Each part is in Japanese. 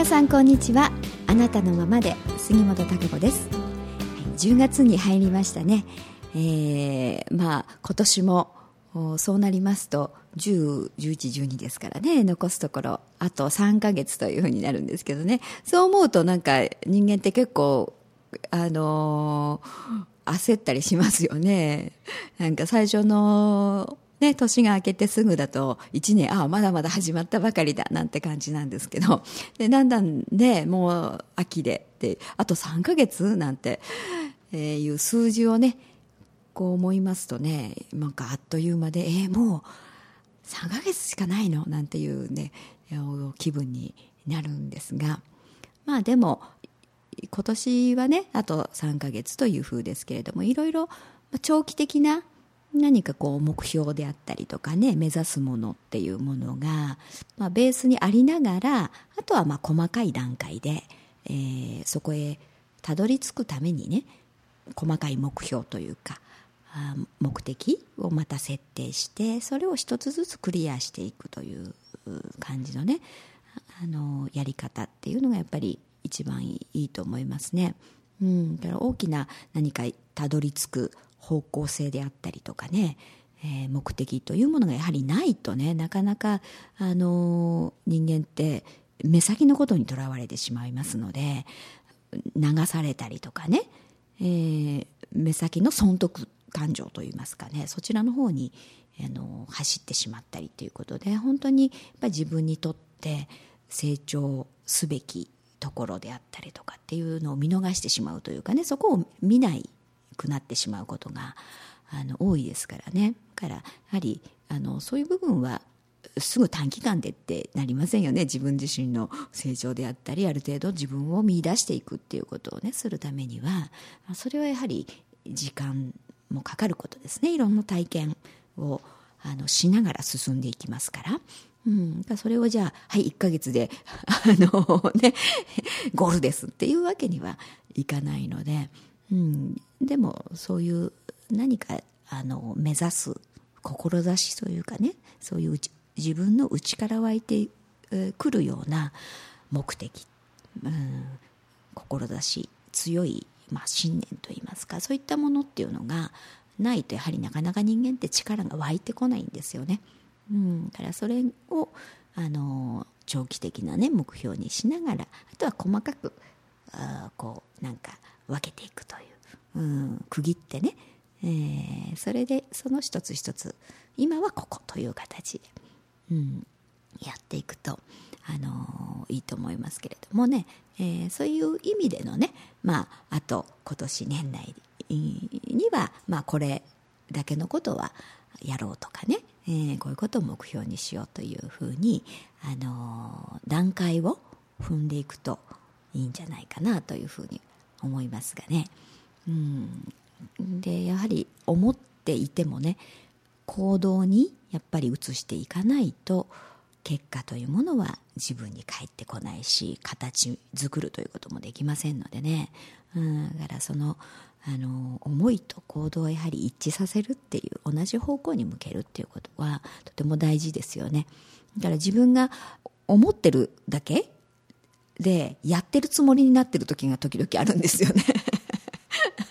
皆さんこんにちは。あなたのままで杉本孝子です。10月に入りましたね、えー、まあ今年もそうなりますと10、11、12ですからね、残すところ、あと3ヶ月というふうになるんですけどね、そう思うとなんか人間って結構、あのー、焦ったりしますよね。なんか最初のね、年が明けてすぐだと、1年、ああ、まだまだ始まったばかりだ、なんて感じなんですけど、で、だんだんね、もう秋で、で、あと3ヶ月なんて、えー、いう数字をね、こう思いますとね、なんかあっという間で、えー、もう3ヶ月しかないの？なんていうね、気分になるんですが、まあでも、今年はね、あと3ヶ月というふうですけれども、いろいろ長期的な何かこう目標であったりとかね目指すものっていうものが、まあ、ベースにありながらあとはまあ細かい段階で、えー、そこへたどり着くためにね細かい目標というか目的をまた設定してそれを一つずつクリアしていくという感じのねあのやり方っていうのがやっぱり一番いいと思いますね。うん、だから大きな何かたどり着く方向性であったりとかね、えー、目的というものがやはりないとねなかなか、あの、人間って目先のことにとらわれてしまいますので流されたりとかね、えー、目先の損得感情といいますかねそちらの方に、あの走ってしまったりということで本当にやっぱ自分にとって成長すべきところであったりとかっていうのを見逃してしまうというかねそこを見ないくなってしまうことがあの多いですからね。だからやはりあのそういう部分はすぐ短期間でってなりませんよね。自分自身の成長であったりある程度自分を見出していくっていうことをねするためにはそれはやはり時間もかかることですね。いろんな体験をあのしながら進んでいきますから。うん、それをじゃあ、はい、1ヶ月で、あのね、ゴールですっていうわけにはいかないので、うん、でもそういう何かあの目指す志というかねそういう自分の内から湧いてくるような目的、うん、志強い、まあ、信念といいますかそういったものっていうのがないとやはりなかなか人間って力が湧いてこないんですよね。うん、だからそれをあの長期的な、ね、目標にしながらあとは細かくあこうなんか分けていくという、うん、区切ってね、えー、それでその一つ一つ今はここという形で、うん、やっていくと、あのー、いいと思いますけれどもね、えー、そういう意味でのね、まあ、あと今年年内には、まあ、これだけのことはやろうとかね、えー、こういうことを目標にしようというふうに、あの、段階を踏んでいくといいんじゃないかなというふうに思いますがね。うん、でやはり思っていてもね行動にやっぱり移していかないと結果というものは自分に返ってこないし形作るということもできませんのでね、うん、だからそのあの思いと行動をやはり一致させるっていう同じ方向に向けるっていうことはとても大事ですよね。だから自分が思ってるだけでやってるつもりになってる時が時々あるんですよね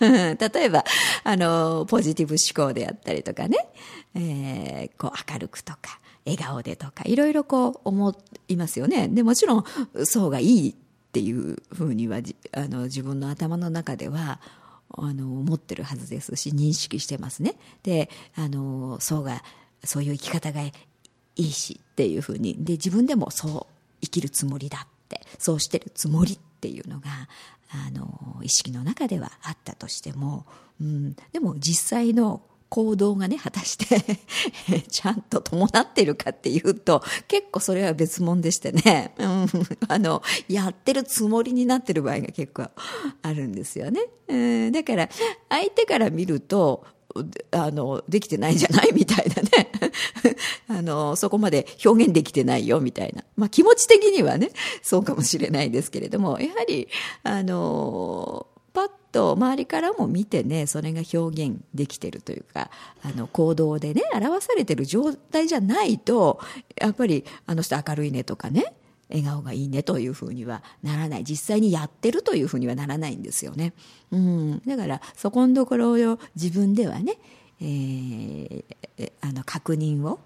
例えば、あの、ポジティブ思考であったりとかね、えー、こう明るくとか、笑顔でとか、いろいろこう思いますよね。で、もちろん、そうがいいっていうふうには、あの、自分の頭の中では、あの、思ってるはずですし、認識してますね。で、あの、そうが、そういう生き方がいいしっていうふうに、で、自分でもそう生きるつもりだって、そうしてるつもりっていうのが、あの意識の中ではあったとしても、うん、でも実際の行動がね、果たして ちゃんと伴ってるかっていうと、結構それは別物でしてね、うん、あの、やってるつもりになってる場合が結構あるんですよね。うん、だから、相手から見ると、あの、できてないんじゃないみたいなね。あの、そこまで表現できてないよみたいな。まあ気持ち的にはね、そうかもしれないですけれども、やはり、あの、パッと周りからも見てね、それが表現できてるというか、あの、行動でね、表されてる状態じゃないと、やっぱり、あの人明るいねとかね、笑顔がいいねというふうにはならない。実際にやってるというふうにはならないんですよね、うん、だからそこのところを自分ではね、えー、あの確認を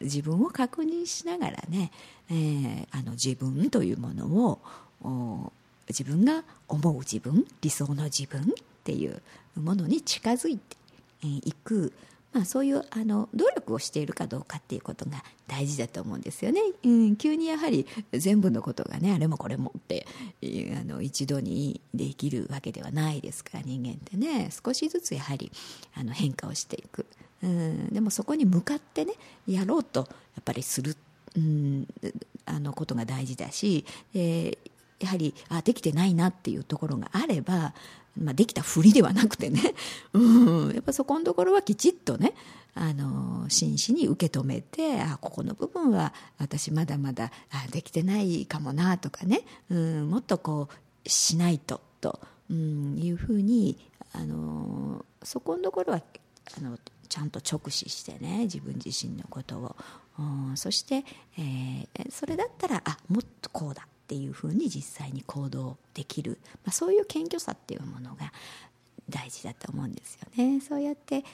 自分を確認しながらね、えー、あの自分というものを自分が思う自分理想の自分っていうものに近づいていく、まあ、そういうあの努力をしているかどうかっていうことが大事だと思うんですよね。うん、急にやはり全部のことがねあれもこれもってあの一度にできるわけではないですから人間ってね少しずつやはりあの変化をしていく。うん、でもそこに向かってねやろうとやっぱりする、うん、あのことが大事だし、えーやはりあできてないなっていうところがあればまあ、できたふりではなくてね、うん、やっぱそこのところはきちっとねあの真摯に受け止めてあここの部分は私まだまだあできてないかもなとかね、うん、もっとこうしないとと、うん、いうふうにあのそこのところはあのちゃんと直視してね自分自身のことを、うん、そして、えー、それだったらあもっとこうだ。っていうふうに実際に行動できる、まあ、そういう謙虚さっていうものが大事だと思うんですよね。そうやって、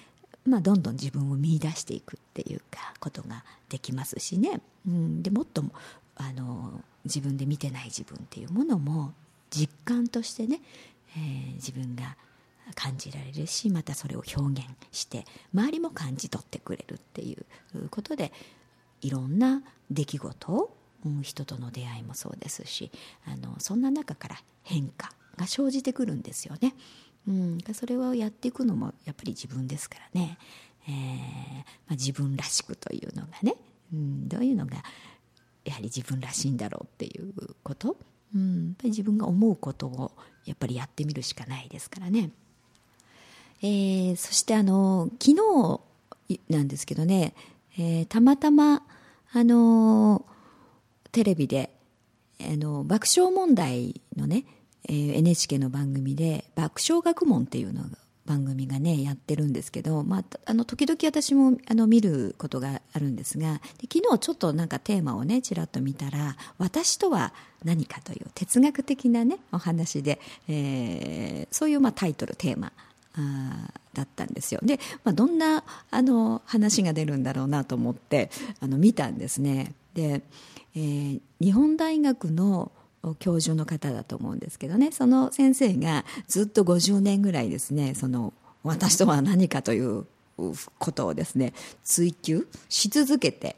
まあ、どんどん自分を見出していくっていうかことができますしね、うん、でもっとあの自分で見てない自分っていうものも実感としてね、えー、自分が感じられるしまたそれを表現して周りも感じ取ってくれるっていうことでいろんな出来事をうん、人との出会いもそうですしあのそんな中から変化が生じてくるんですよね。うん、それをやっていくのもやっぱり自分ですからね、えーまあ、自分らしくというのがね、うん、どういうのがやはり自分らしいんだろうっていうこと、うん、やっぱり自分が思うことをやっぱりやってみるしかないですからね。えー、そしてあの昨日なんですけどね、えー、たまたまあのーテレビであの爆笑問題のね、えー、NHK の番組で爆笑学問っていうのが番組がねやってるんですけど、まあ、あの時々私もあの見ることがあるんですが昨日ちょっとなんかテーマをねちらっと見たら「私とは何か」という哲学的なねお話で、えー、そういうまあタイトルテーマあだったんですよ。で、まあ、どんなあの話が出るんだろうなと思ってあの見たんですね。でえー、日本大学の教授の方だと思うんですけどね。その先生がずっと50年ぐらいですねその私とは何かということをですね追求し続けて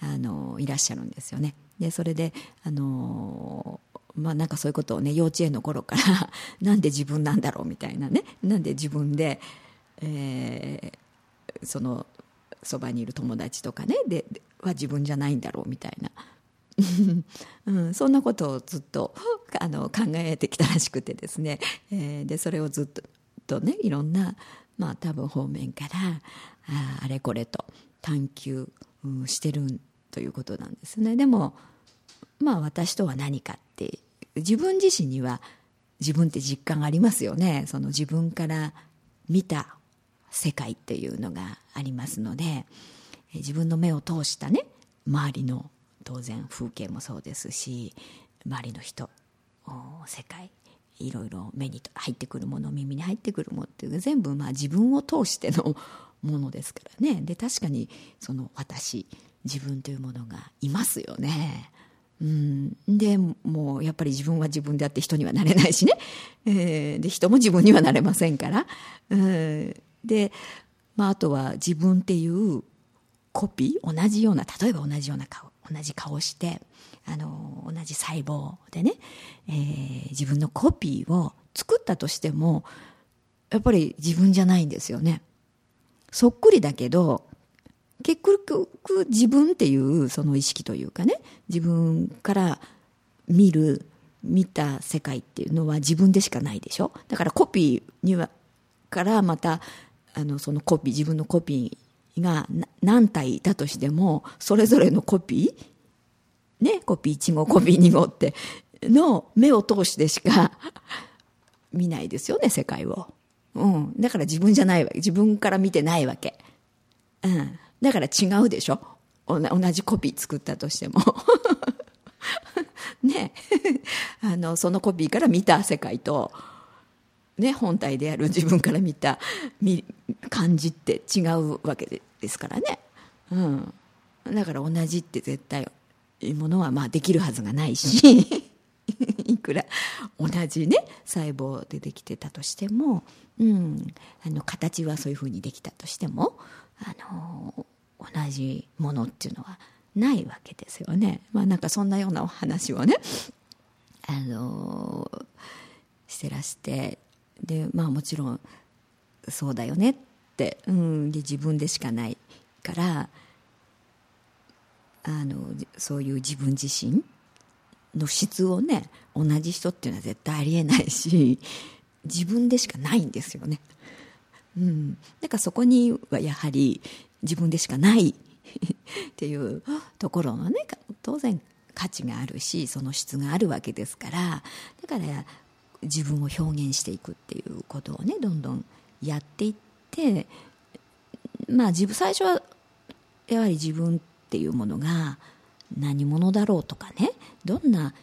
あのいらっしゃるんですよね。でそれであのまあなんかそういうことをね幼稚園の頃から なんで自分なんだろうみたいなねなんで自分で、えー、そのそばにいる友達とかねでは自分じゃないんだろうみたいな。うん、そんなことをずっとあの考えてきたらしくてですね、えー、でそれをずっとねいろんな、まあ、多分方面からああれこれと探求、うん、してるということなんですね。でもまあ私とは何かって自分自身には自分って実感ありますよね。その自分から見た世界っていうのがありますので自分の目を通したね周りの当然風景もそうですし周りの人世界いろいろ目に入ってくるもの耳に入ってくるものっていう全部まあ自分を通してのものですからね。で確かにその私自分というものがいますよね。うん、でもうやっぱり自分は自分であって人にはなれないしね、えー、で人も自分にはなれませんから、うん、で、まあ、あとは自分っていうコピー同じような例えば同じような顔同じ顔してあの同じ細胞でね、えー、自分のコピーを作ったとしてもやっぱり自分じゃないんですよね。そっくりだけど結局自分っていうその意識というかね自分から見る見た世界っていうのは自分でしかないでしょだからコピーにはからまたあのそのコピー自分のコピーが何体いたとしてもそれぞれのコピーねコピー1号コピー2号っての目を通してしか見ないですよね世界を、うん、だから自分じゃないわけ。自分から見てないわけ、うん、だから違うでしょ。同じコピー作ったとしても。ね。あのそのコピーから見た世界と、ね、本体である 自分から見た感じって違うわけですからね、うん、だから同じって絶対ものはまあできるはずがないし いくら同じね細胞でできてたとしても、うん、あの形はそういうふうにできたとしてもあの同じものっていうのはないわけですよね。まあなんかそんなようなお話をねあのしてらしてでまあもちろんそうだよねって、うん、で自分でしかないからあのそういう自分自身の質をね同じ人っていうのは絶対ありえないし 自分でしかないんですよね。うん、だからそこにはやはり自分でしかない っていうところのね当然価値があるしその質があるわけですからだから自分を表現していくっていうことをねどんどんやっていってまあ自分最初はやはり自分っていうものが何者だろうとかねどんな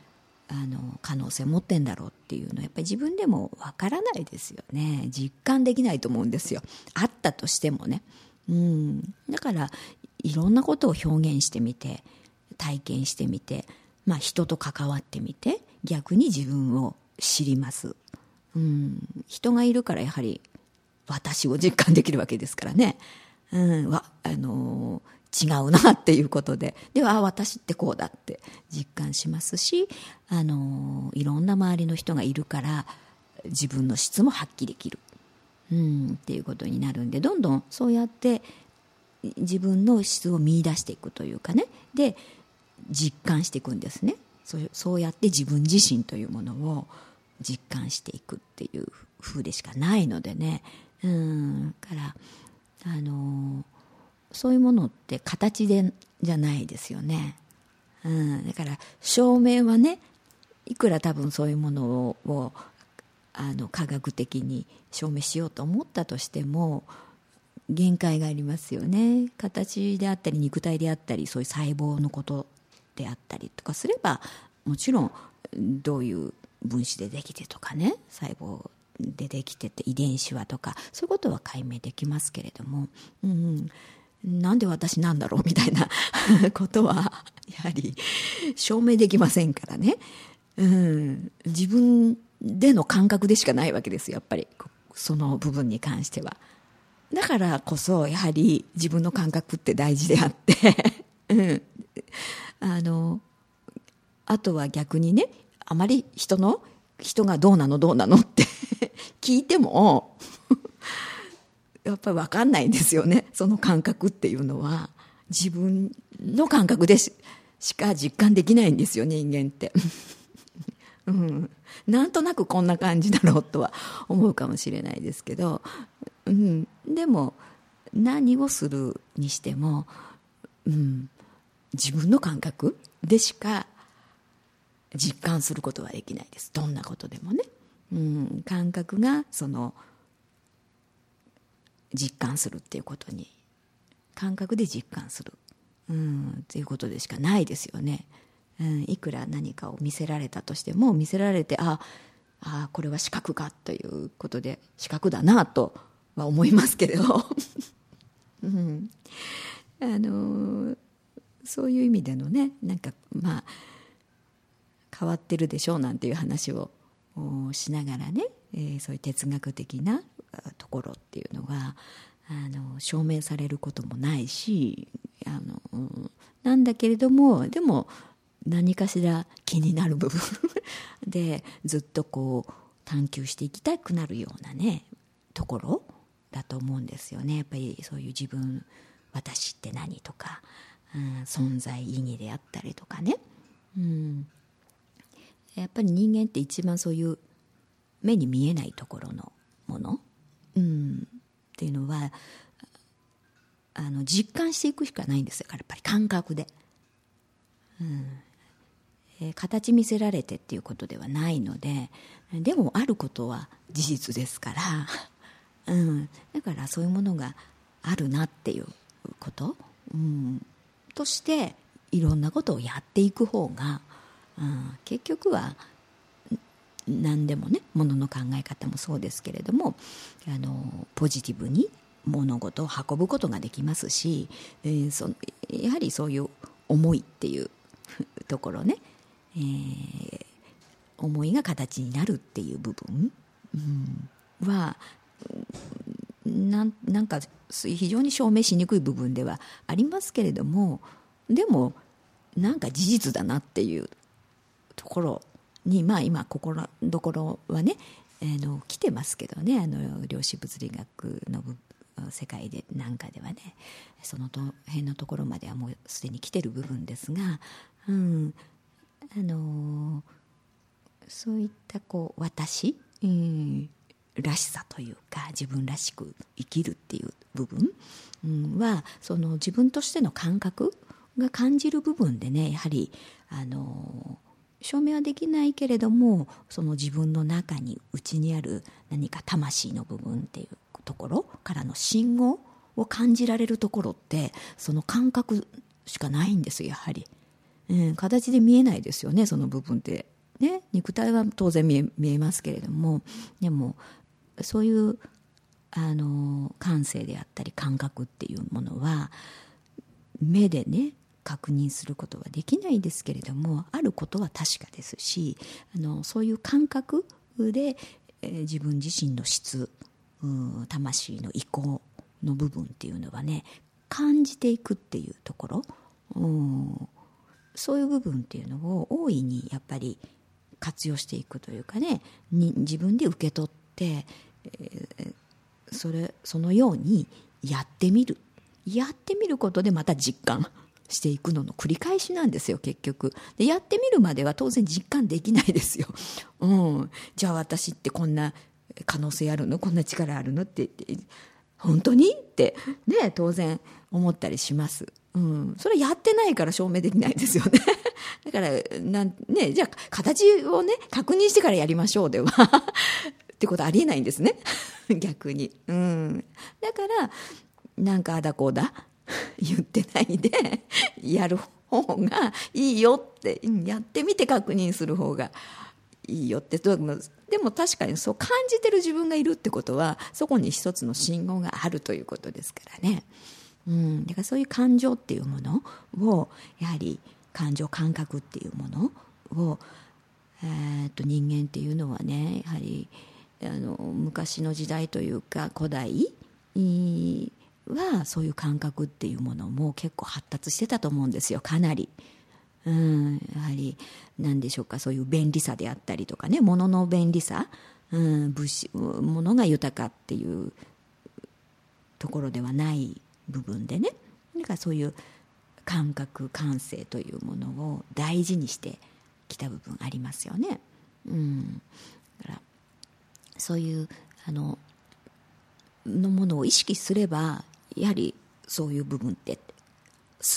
あの可能性を持ってんだろうっていうのはやっぱり自分でもわからないですよね。実感できないと思うんですよ。あったとしてもね。うん。だからいろんなことを表現してみて体験してみて、まあ、人と関わってみて逆に自分を知ります。うん。人がいるからやはり私を実感できるわけですからね、うん、わあの違うなっていうことで。では私ってこうだって実感しますしあのいろんな周りの人がいるから自分の質も発揮できる、うん、っていうことになるんでどんどんそうやって自分の質を見出していくというかね。で実感していくんですね。そうそうやって自分自身というものを実感していくっていう風でしかないのでね。うん。からあのそういうものって形でじゃないですよね、うん、だから証明はねいくら多分そういうものををあの科学的に証明しようと思ったとしても限界がありますよね。形であったり肉体であったりそういう細胞のことであったりとかすればもちろんどういう分子でできてとかね細胞でできてて遺伝子はとかそういうことは解明できますけれども、うん、なんで私なんだろうみたいな ことはやはり証明できませんからね、うん、自分での感覚でしかないわけですやっぱり。その部分に関しては。だからこそやはり自分の感覚って大事であって。うん、あのあとは逆にねあまり人の人がどうなのどうなのって 聞いても やっぱり分かんないんですよね。その感覚っていうのは。自分の感覚でしか実感できないんですよ人間って、うん、なんとなくこんな感じだろうとは思うかもしれないですけど、うん、でも何をするにしても、うん、自分の感覚でしか実感することはできないです。どんなことでもね、うん、感覚がその実感するっていうことに感覚で実感する、うん、っていうことでしかないですよね、うん、いくら何かを見せられたとしても見せられてああこれは視覚かということで視覚だなとは思いますけれど、うん、あのそういう意味でのねなんかまあ変わってるでしょうなんていう話をしながらね、えー、そういう哲学的なところっていうのがあの証明されることもないしあのなんだけれどもでも何かしら気になる部分 でずっとこう探求していきたくなるようなねところだと思うんですよね。やっぱりそういう自分私って何とか、うん、存在意義であったりとかね、うん、やっぱり人間って一番そういう目に見えないところのもの、うん、っていうのはあの実感していくしかないんですよ。やっぱり感覚で、うん。えー、形見せられてっていうことではないのででもあることは事実ですから、うん、だからそういうものがあるなっていうこと、うん、としていろんなことをやっていく方が、うん、結局は何でもねものの考え方もそうですけれどもあのポジティブに物事を運ぶことができますし、えー、そやはりそういう思いっていうところね、えー、思いが形になるっていう部分、うん、はなんなんか非常に証明しにくい部分ではありますけれどもでもなんか事実だなっていうところにまあ今心どころはね、えー、の来てますけどねあの量子物理学の世界でなんかではねその辺のところまではもうすでに来てる部分ですが、うんあの、そういったこう私、うん、らしさというか自分らしく生きるっていう部分、はその自分としての感覚が感じる部分でねやはりあの証明はできないけれどもその自分の中に内にある何か魂の部分っていうところからの信号を感じられるところってその感覚しかないんですやはり、うん、形で見えないですよねその部分って。ね肉体は当然見え見えますけれども。でもそういうあの感性であったり感覚っていうものは目でね確認することはできないですけれどもあることは確かですしあのそういう感覚で、えー、自分自身の質魂の意向の部分っていうのはね感じていくっていうところ、う、そういう部分っていうのを大いにやっぱり活用していくというかねに自分で受け取って、それそのようにやってみる。やってみることでまた実感していくのの繰り返しなんですよ結局。でやってみるまでは当然実感できないですよ、うん、じゃあ私ってこんな可能性あるの？こんな力あるの？ってって本当に？ってね当然思ったりします。うん、それやってないから証明できないですよね。だから、なんね、じゃあ、形をね、確認してからやりましょうでは。ってことありえないんですね。逆に。うん。だから、なんかあだこうだ 言ってないで、やる方がいいよって、やってみて確認する方がいいよってでも確かにそう感じてる自分がいるってことはそこに一つの信号があるということですからね、うん、だからそういう感情っていうものをやはり感情感覚っていうものを、えー、と人間っていうのはねやはりあの昔の時代というか古代はそういう感覚っていうものも結構発達してたと思うんですよ。かなり。うん、やはり何でしょうかそういう便利さであったりとかね物の便利さ、うん、物資物が豊かっていうところではない部分でね。だからそういう感覚感性というものを大事にしてきた部分ありますよね。うん、だからそういうあののものを意識すればやはりそういう部分って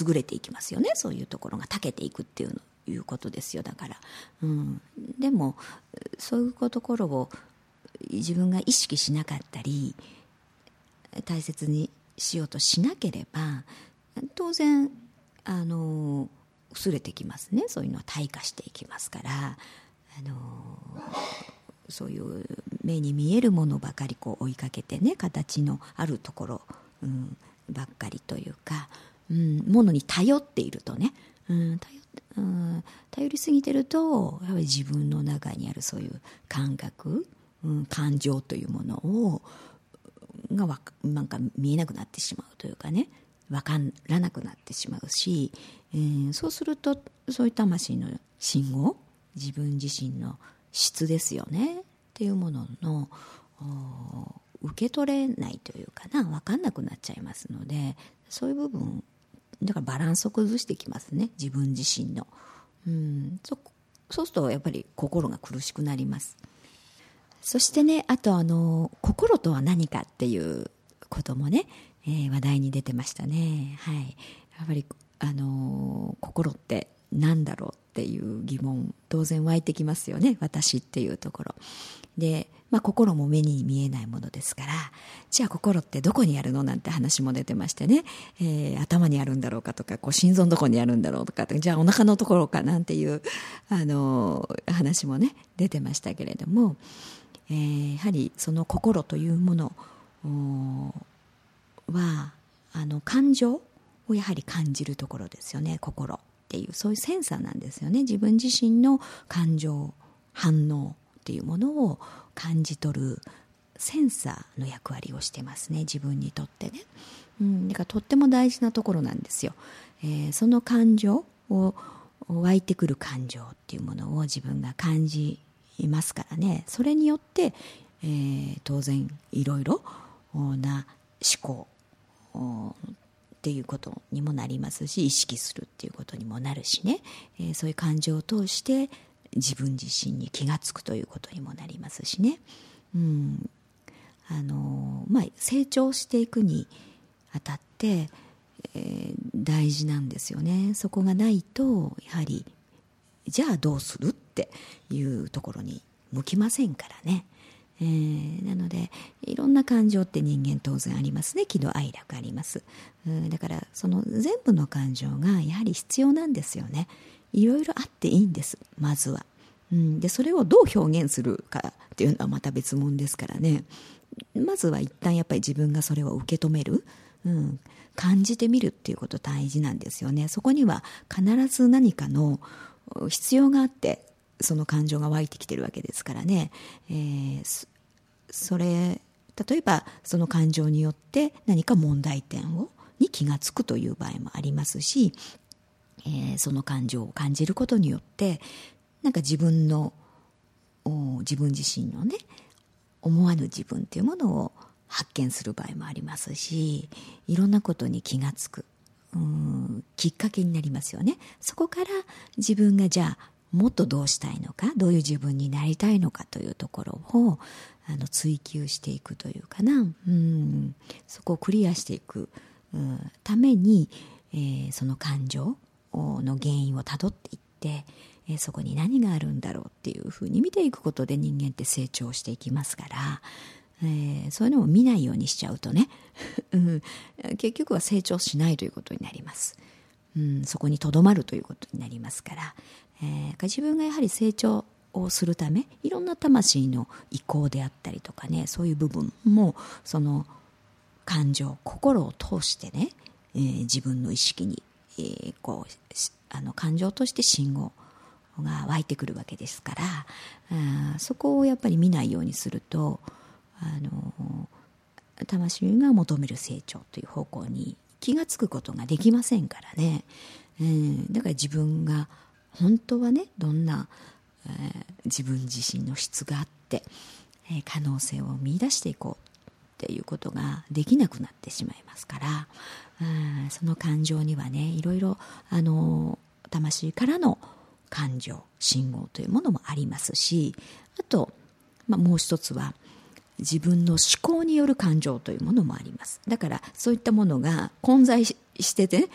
優れていきますよね。そういうところが長けていくっていうのいうことですよ。だから、うん、でもそういうところを自分が意識しなかったり大切にしようとしなければ当然あの薄れてきますね。そういうのは退化していきますから。あのそういう目に見えるものばかりこう追いかけてね形のあるところ、うん、ばっかりというかうん、ものに頼っているとね、うん、頼うん、頼りすぎてるとやはり自分の中にあるそういう感覚、うん、感情というものをがわなんか見えなくなってしまうというかね分からなくなってしまうし、えー、そうするとそういう魂の信号自分自身の質ですよね。っていうものの受け取れないというかな分かんなくなっちゃいますのでそういう部分だからバランスを崩してきますね。自分自身の。うん。そそうするとやっぱり心が苦しくなります。そしてねあとあの心とは何かっていうこともね、えー、話題に出てましたね。はい。やっぱりあの心って何だろうっていう疑問当然湧いてきますよね。私っていうところ。でまあ、心も目に見えないものですからじゃあ心ってどこにあるのなんて話も出てましてね、えー、頭にあるんだろうかとかこう心臓どこにあるんだろうとかじゃあお腹のところかなんていうあの話もね出てましたけれども、えー、やはりその心というものはあの感情をやはり感じるところですよね心。っていうそういうセンサーなんですよね。自分自身の感情反応っていうものを感じ取るセンサーの役割をしてますね。自分にとってね、うん、だからとっても大事なところなんですよ、えー、その感情を湧いてくる感情っていうものを自分が感じますからね。それによって、えー、当然いろいろな思考っていうことにもなりますし意識するっていうことにもなるしね、えー、そういう感情を通して自分自身に気が付くということにもなりますしね、うん。あのまあ、成長していくにあたって、えー、大事なんですよね。そこがないとやはりじゃあどうするっていうところに向きませんからね。えー、なのでいろんな感情って人間当然ありますね。喜怒哀楽あります、うん、だからその全部の感情がやはり必要なんですよね。いろいろあっていいんですまずは、うん、でそれをどう表現するかっていうのはまた別物ですからね。まずは一旦やっぱり自分がそれを受け止める、うん、感じてみるっていうこと大事なんですよね。そこには必ず何かの必要があってその感情が湧いてきてるわけですからね、えー、それ例えばその感情によって何か問題点をに気が付くという場合もありますし、えー、その感情を感じることによってなんか自分の自分自身のね思わぬ自分っていうものを発見する場合もありますしいろんなことに気が付くうんきっかけになりますよね。そこから自分がじゃあもっとどうしたいのかどういう自分になりたいのかというところをあの追求していくというかな。うん。そこをクリアしていくために、えー、その感情の原因をたどっていって、えー、そこに何があるんだろうっていうふうに見ていくことで人間って成長していきますから、えー、そういうのを見ないようにしちゃうとね、結局は成長しないということになります。うん、そこにとどまるということになりますから、えー、自分がやはり成長をするためいろんな魂の意向であったりとかねそういう部分もその感情心を通してね、えー、自分の意識に、えー、こうあの感情として信号が湧いてくるわけですからあそこをやっぱり見ないようにするとあの魂が求める成長という方向に気が付くことができませんからね、うん、だから自分が本当はねどんな、えー、自分自身の質があって、えー、可能性を見出していこうっていうことができなくなってしまいますから、うん、その感情にはねいろいろあの魂からの感情信号というものもありますしあと、まあ、もう一つは自分の思考による感情というものもあります。だからそういったものが混在してて、ね、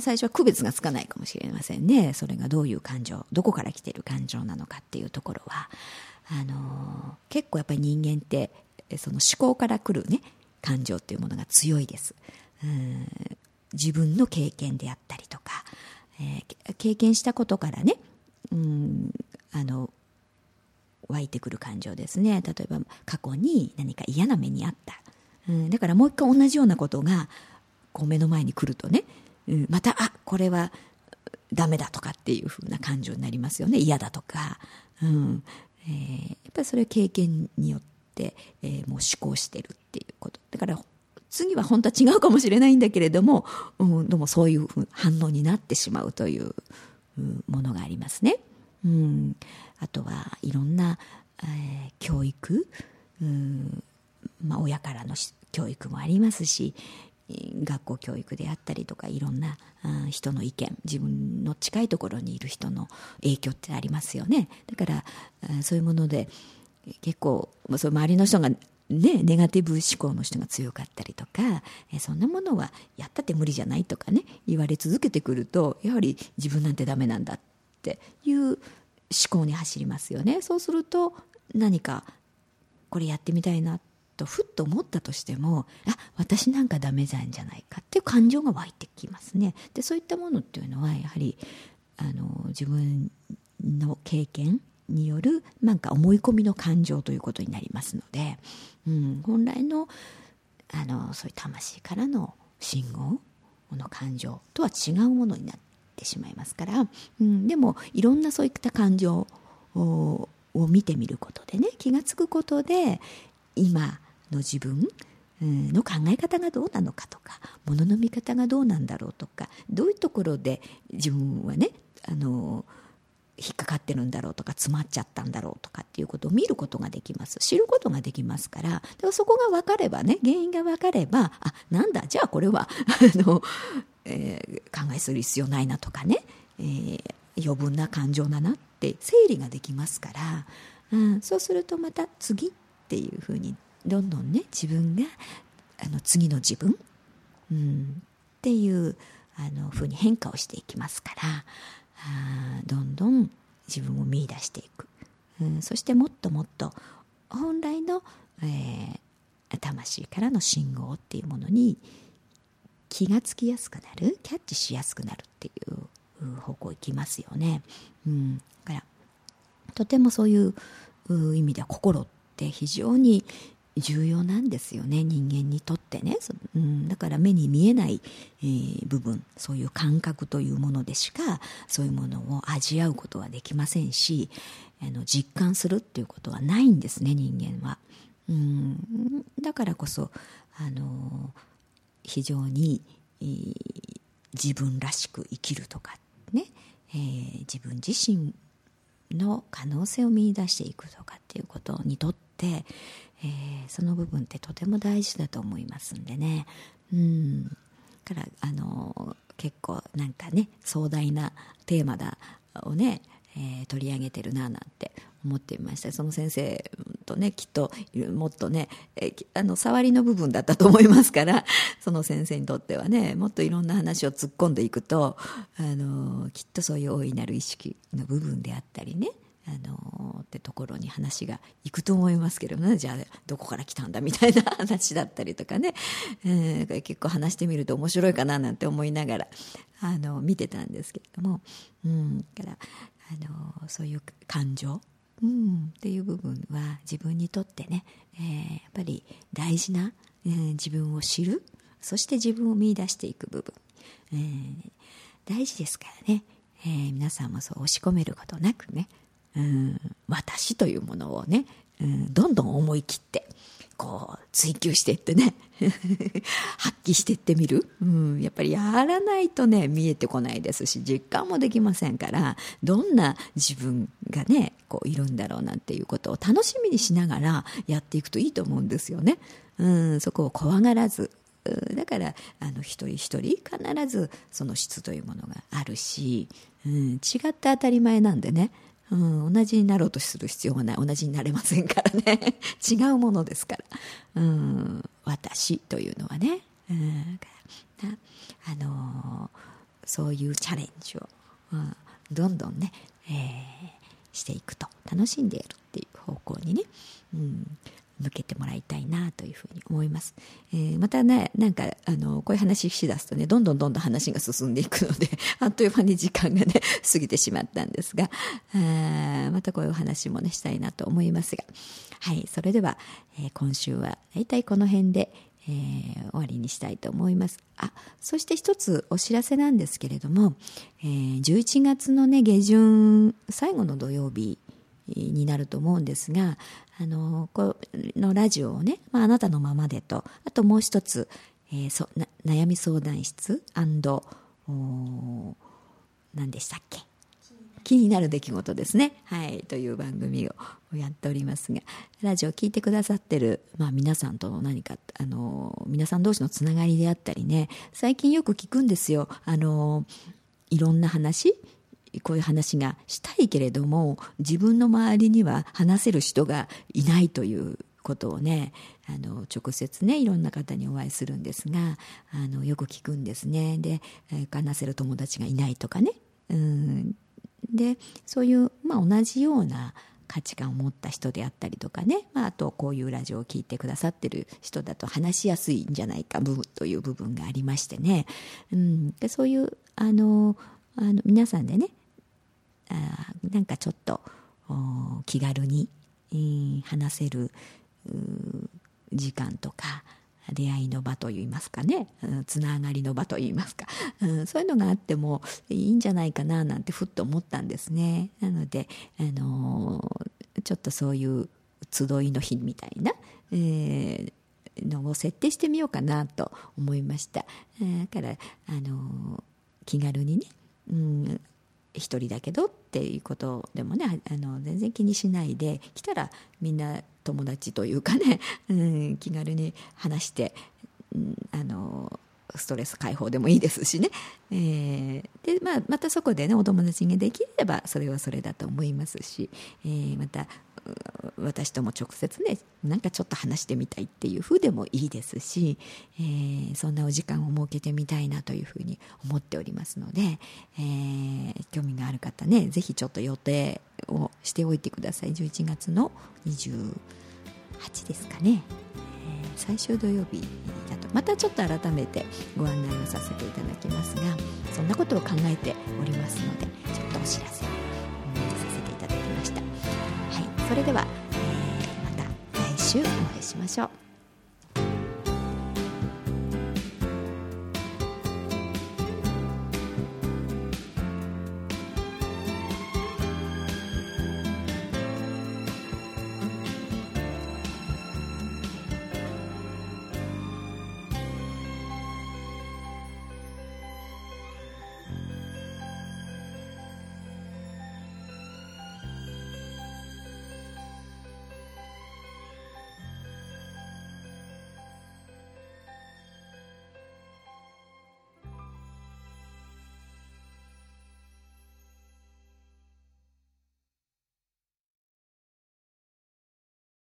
最初は区別がつかないかもしれませんね。それがどういう感情どこから来ている感情なのかっていうところは。あの結構やっぱり人間ってその思考から来るね感情っていうものが強いです。うん自分の経験であったりとか、えー、経験したことからねうんあの湧いてくる感情ですね。例えば過去に何か嫌な目にあった、うん、だからもう一回同じようなことがこう目の前に来るとね、うん、またあこれはダメだとかっていうふうな感情になりますよね。嫌だとか、うん。えー、やっぱりそれは経験によって、えー、もう思考してるっていうこと。だから次は本当は違うかもしれないんだけれども、うん、でもそういう反応になってしまうというものがありますね。うん、あとはいろんな、えー、教育、うん。まあ、親からの教育もありますし学校教育であったりとかいろんな、人の意見自分の近いところにいる人の影響ってありますよね。だから、そういうもので結構その周りの人がね、ネガティブ思考の人が強かったりとか、そんなものはやったって無理じゃないとかね言われ続けてくるとやはり自分なんてダメなんだっていう思考に走りますよね。そうすると何かこれやってみたいなってとふっと思ったとしてもあ私なんかダメなんじゃないかっていう感情が湧いてきますね。でそういったものっていうのはやはりあの自分の経験によるなんか思い込みの感情ということになりますので、うん、本来のあのそういう魂からの信号の感情とは違うものになってしまいますから、うん、でもいろんなそういった感情を見てみることでね気が付くことで今の自分の考え方がどうなのかとかものの見方がどうなんだろうとかどういうところで自分はねあの引っかかってるんだろうとか詰まっちゃったんだろうとかっていうことを見ることができます。知ることができますからだからそこが分かればね原因が分かればあなんだじゃあこれはあの、えー、考えする必要ないなとかね、えー、余分な感情だなって整理ができますから、うん、そうするとまた次っていうふうにどんどんね自分があの次の自分、うん、っていうあのふうに変化をしていきますからあどんどん自分を見出していく、うん、そしてもっともっと本来の、えー、魂からの信号っていうものに気がつきやすくなるキャッチしやすくなるっていう方向いきますよね。うん、だからとてもそういう意味では心って非常に重要なんですよね人間にとってね、うん、だから目に見えない、えー、部分そういう感覚というものでしかそういうものを味わうことはできませんしあの実感するっていうことはないんですね人間は、うん、だからこそあの非常に、えー、自分らしく生きるとかね、えー、自分自身の可能性を見出していくとかっていうことにとって、えー、その部分ってとても大事だと思いますんでね。うん。からあの結構なんかね壮大なテーマだをね、えー、取り上げてるななんて思っていましたその先生とねきっともっとね、えー、あの触りの部分だったと思いますから その先生にとってはねもっといろんな話を突っ込んでいくとあのきっとそういう大いなる意識の部分であったりねあのってところに話がいくと思いますけどね。じゃあどこから来たんだみたいな話だったりとかね、え ー、結構話してみると面白いかななんて思いながらあの見てたんですけれども、うん、からあのそういう感情、うん、っていう部分は自分にとってね、えー、やっぱり大事な、えー、自分を知るそして自分を見出していく部分、えー、大事ですからね、えー、皆さんもそう押し込めることなくね。うん、私というものをね、うん、どんどん思い切ってこう追求していってね 発揮していってみる、うん、やっぱりやらないとね見えてこないですし実感もできませんからどんな自分がねこういるんだろうなんていうことを楽しみにしながらやっていくといいと思うんですよね。うん、そこを怖がらずだからあの一人一人必ずその質というものがあるし、うん、違って当たり前なんでねうん、同じになろうとする必要はない。同じになれませんからね。違うものですから、うん、私というのはね、うん、あのー、そういうチャレンジを、うん、どんどんね、えー、していくと。楽しんでいるっていう方向にね、うん、向けてもらいたいなというふうに思います。えー、またね、なんか、あの、こういう話しだすとね、どんどんどんどん話が進んでいくので、あっという間に時間がね、過ぎてしまったんですが、あまたこういう話もね、したいなと思いますが、はい、それでは、えー、今週は大体この辺で、えー、終わりにしたいと思います。あ、そして一つお知らせなんですけれども、えー、11月のね、下旬、最後の土曜日になると思うんですが、あの、このラジオをね、まあ、あなたのままでと、あともう一つ、えー、そ悩み相談室何でしたっけ？気になる出来事ですね。はい。という番組をやっておりますが、ラジオを聞いてくださってる、まあ皆さんとの何か、あの、皆さん同士のつながりであったりね、最近よく聞くんですよ。あの、いろんな話、こういう話がしたいけれども自分の周りには話せる人がいないということをねあの直接ねいろんな方にお会いするんですがあのよく聞くんですね。で話せる友達がいないとかね。うん。でそういう、まあ、同じような価値観を持った人であったりとかね、まあ、あとこういうラジオを聴いてくださってる人だと話しやすいんじゃないかという部分がありましてね、うん、でそういうあのあの皆さんでねあなんかちょっと気軽に、話せる時間とか出会いの場といいますかね、つながりの場といいますか、そういうのがあってもいいんじゃないかななんてふっと思ったんですね。なので、あの、ちょっとそういう集いの日みたいな、えー、のを設定してみようかなと思いました。だから、あの気軽にね、うん、一人だけどっていうことでもねあの全然気にしないで来たらみんな友達というかね、うん、気軽に話して、うん、あのストレス解放でもいいですしね、えーでまあ、またそこでねお友達ができればそれはそれだと思いますし、えー、また私とも直接ねなんかちょっと話してみたいっていう風でもいいですし、えー、そんなお時間を設けてみたいなというふうに思っておりますので、えー、興味がある方ねぜひちょっと予定をしておいてください。11月の28ですかね、えー、最終土曜日またちょっと改めてご案内をさせていただきますがそんなことを考えておりますのでちょっとお知らせをそれでは、えー、また来週お会いしましょう。